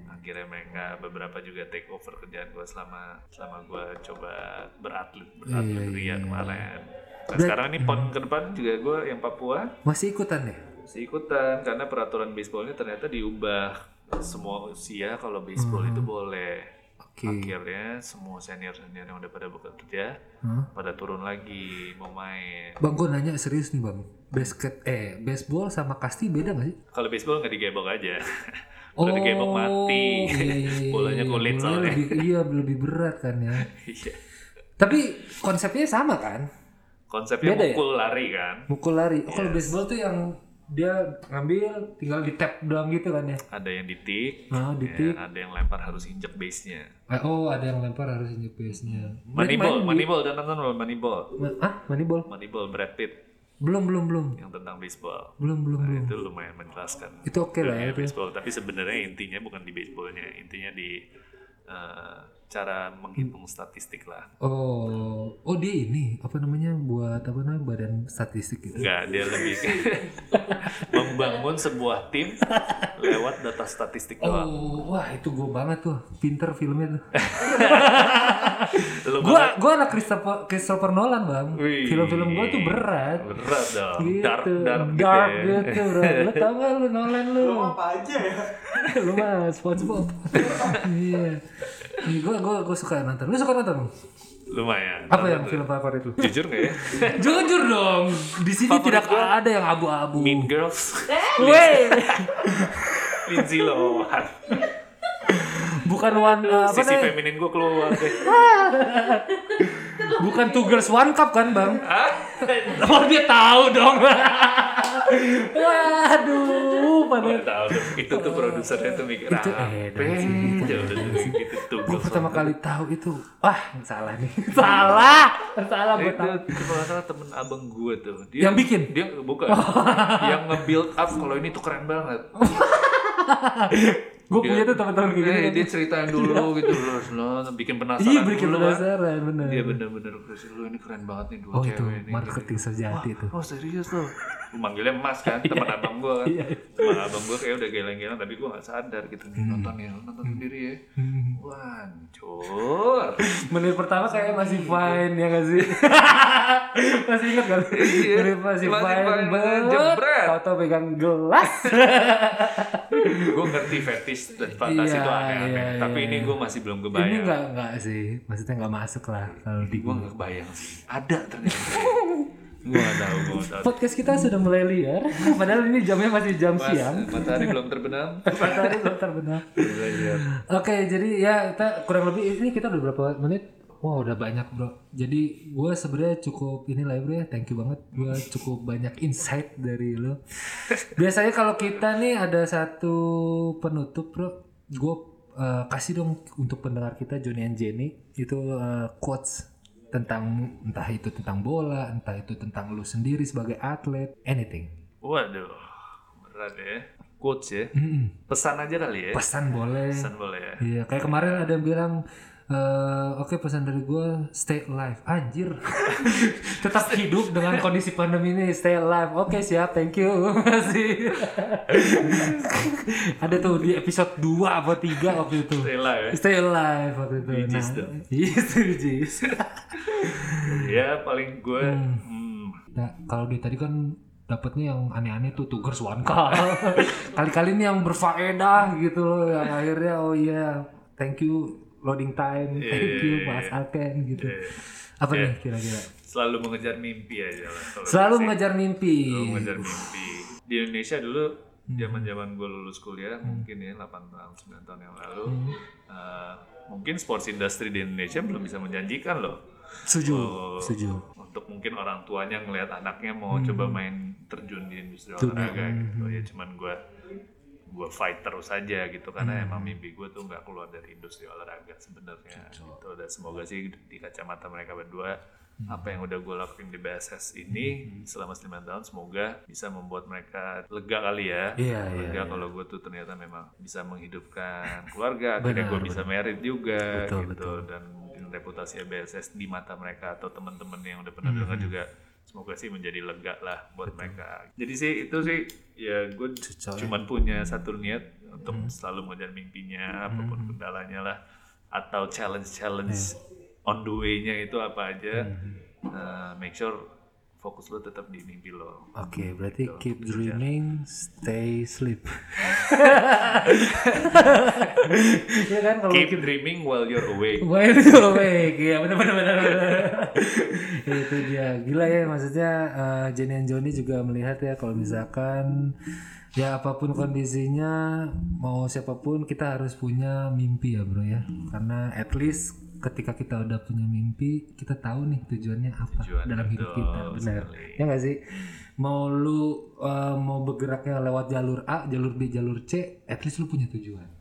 akhirnya mereka beberapa juga take over kerjaan gue selama selama gue coba beratlet beratlet ria kemarin nah sekarang ini pon ke depan juga gue yang Papua Masih ikutan ya? masih ikutan karena peraturan baseballnya ternyata diubah semua usia kalau baseball itu boleh Oke. akhirnya semua senior senior yang udah pada bekerja Hah? pada turun lagi mau main Bang, gue nanya serius nih bang. Basket, eh, baseball sama kasti beda gak sih? kalau baseball nggak digebok aja <laughs> kalau digebok mati iya, iya, iya, <laughs> bolanya iya. kulit Bolanya soalnya Lebih, iya, lebih berat kan ya. <laughs> Iya. Tapi konsepnya sama kan? konsepnya Beda ya? mukul lari kan Mukul lari. Oh, kalau baseball tuh yang dia ngambil tinggal di tap doang gitu kan ya? ada yang ditik Nah, di tip. ya, ada yang lempar harus injek base nya Eh, Oh, ada yang lempar harus injek base-nya. Moneyball Moneyball dan nonton belum Moneyball Ah, Moneyball? Moneyball Brad Pitt Belum, belum, belum. yang tentang baseball Belum, belum, Nah, belum. itu lumayan menjelaskan Itu oke lah dunia ya. baseball tapi sebenarnya intinya bukan di baseballnya intinya di eh, cara menghitung statistik lah Oh, oh dia ini apa namanya buat apa namanya badan statistik gitu. Enggak, dia lebih <laughs> membangun sebuah tim lewat data statistik doang. Oh, wah itu gue banget tuh, pinter filmnya tuh. Gue gue anak Christopher Christopher Nolan bang. Film-film gue tuh berat. berat dong, Gitu, dark dark, dark gitu ya. gitu, bro. Lo tau gak lu Nolan lu? Lu apa aja ya? <laughs> lu mah SpongeBob. <laughs> iya. Gue gue gue suka nonton. Lu suka nonton? Lumayan. Apa yang film favorit lu? Jujur gak ya? <laughs> Jujur dong. Di sini Favorit tidak gua- ada yang abu-abu. Mean Girls, Weh, <laughs> Lindsay Lohan. bukan one uh, apa Sisi feminin gue keluar deh. <laughs> Bukan two girls one cup kan bang? Hah? Oh dia tahu dong. Waduh, pada Gua tahu. Itu tuh produsernya tuh mikir Itu apa? edan sih, gitu. Tuh gitu gue pertama kali tahu itu. Wah, salah nih. <laughs> salah. Salah gue itu, tahu. itu kalau salah temen abang gue tuh dia, Yang bikin? dia bukan <laughs> yang nge-build up kalau ini tuh keren banget <laughs> Gue punya tuh teman-teman kayak Eh, gitu. dia ceritain dulu gitu loh lo bikin penasaran Iya, bikin dulu kan penasaran bener. dia bener-bener terus lu ini keren banget nih dua Oh itu cewek nih marketing sejati itu. oh serius loh manggilnya emas kan <laughs> teman abang gue kan Iya. teman abang gue kayak udah geleng-geleng tapi gue gak sadar gitu nih nonton ya nonton sendiri ya Hmm. wah hancur <laughs> Menit pertama kayak masih fine ya gak sih? <laughs> masih ingat kan? Menit masih, Masih fine, fine, banget. Tau-tau pegang gelas. gue ngerti fetish dan fantasi Iya, itu aneh-aneh iya, tapi iya. ini gue masih belum Ini kebayang enggak enggak sih. Maksudnya enggak masuk lah kalau di gue gak kebayang sih ada ternyata gue gak tahu gue gak tahu Podcast kita sudah mulai liar, <laughs> padahal ini jamnya masih jam Mas, siang. matahari belum terbenam <laughs> Matahari belum terbenam. Oke, jadi ya kita kurang lebih ini kita udah berapa menit? Wow, udah banyak bro. Jadi gue sebenarnya cukup ini lah ya, bro ya. Thank you banget. Gue cukup banyak insight dari lo. Biasanya kalau kita nih ada satu penutup bro, gue uh, kasih dong untuk pendengar kita Johnny and Jenny itu uh, quotes tentang entah itu tentang bola, entah itu tentang lu sendiri sebagai atlet, anything. waduh berat ya quotes ya Mm-mm. pesan aja kali ya Pesan boleh. pesan boleh ya Iya, kayak kemarin ada yang bilang eh, oke pesan dari gue stay alive. Anjir. <laughs> Tetap hidup dengan <laughs> kondisi pandemi ini, stay alive. Oke, siap. Thank you. <laughs> Makasih. ada tuh di episode 2 apa 3 waktu itu. Rela ya Stay alive waktu itu. Bijis Nah, dong. Bijis. ya paling gue hmm. Nah, kalau dia tadi kan dapatnya yang aneh-aneh tuh One Cup. Kali-kali ini yang berfaedah gitu loh yang akhirnya oh iya thank you loading time, thank you Mas Alken gitu. Apa nih kira-kira? selalu mengejar mimpi aja lah Selalu mengejar mimpi. Selalu mengejar mimpi. Di Indonesia dulu zaman zaman gue lulus kuliah mungkin ya 8 tahun 9 tahun yang lalu eh, mungkin sports industry di Indonesia belum bisa menjanjikan loh. Setuju, Oh, setuju. untuk mungkin orang tuanya ngelihat anaknya mau coba main terjun di industri olahraga gitu. Ya cuman gue gue fight terus aja gitu karena emang mimpi gue tuh nggak keluar dari industri olahraga sebenarnya gitu. Dan semoga sih di kacamata mereka berdua apa yang udah gue lakuin di BSS ini selama 9 tahun semoga bisa membuat mereka lega kali ya. Iya, iya, lega kalau gue tuh ternyata memang bisa menghidupkan keluarga akhirnya gue bisa merit juga Betul, gitu. dan mungkin reputasi BSS di mata mereka atau teman-teman yang udah pernah dengar juga semoga sih menjadi lega lah buat mereka. Jadi sih itu sih ya gue ya. cuman punya satu niat untuk selalu mengejar mimpinya apa pun kendalanya lah atau challenge-challenge on the way-nya itu apa aja. Uh, make sure fokus lo tetap di mimpi lo Oke, berarti keep dreaming, stay sleep. ya kan kalau keep dreaming while you're awake Well, itu awake. Iya, benar benar itu dia. Gila ya maksudnya eh, Jenny and Johnny juga melihat ya kalau misalkan ya apa pun kondisinya mau siapa pun kita harus punya mimpi ya, Bro ya. Karena at least ketika kita udah punya mimpi, kita tahu nih tujuannya apa Tujuan, dalam hidup betul kita. Benar. sekali. Ya nggak sih? Mau lu eh, mau bergeraknya lewat jalur A, jalur B, jalur C, at least lu punya tujuan.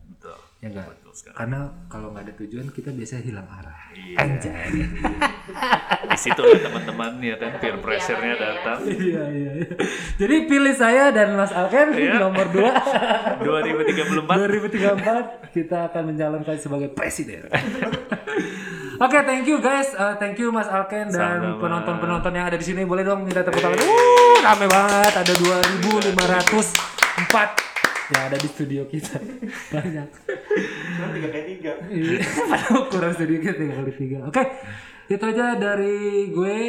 Ya enggak? Karena kalau nggak ada tujuan kita biasanya hilang arah. Iya. Anjay. <laughs> di situ lah teman-teman ya kan peer pressure-nya datang iya iya. iya. Jadi pilih saya dan Mas Alken Iya. nomor 2 2034 2034 kita akan mencalonkan sebagai presiden. <laughs> Oke, thank you guys. Uh, thank you Mas Alken dan penonton-penonton yang ada di sini. Boleh dong minta tepuk tangan. Wuh, rame banget. Ada 2504 yang ada di studio kita. <laughs> Banyak. Cuma tiga kali tiga. Iya, Padahal kurang sedikit tiga kali tiga. Oke, itu aja dari gue.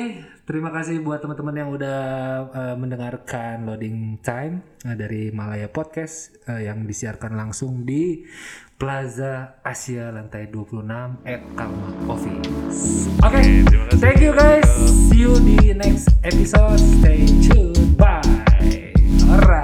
Terima kasih buat teman-teman yang udah uh, mendengarkan loading time uh, dari Malaya Podcast uh, yang disiarkan langsung di Plaza Asia lantai 26 at Kalma Office. Oke, kasih. thank you guys. See you di next episode. Stay tuned. Bye.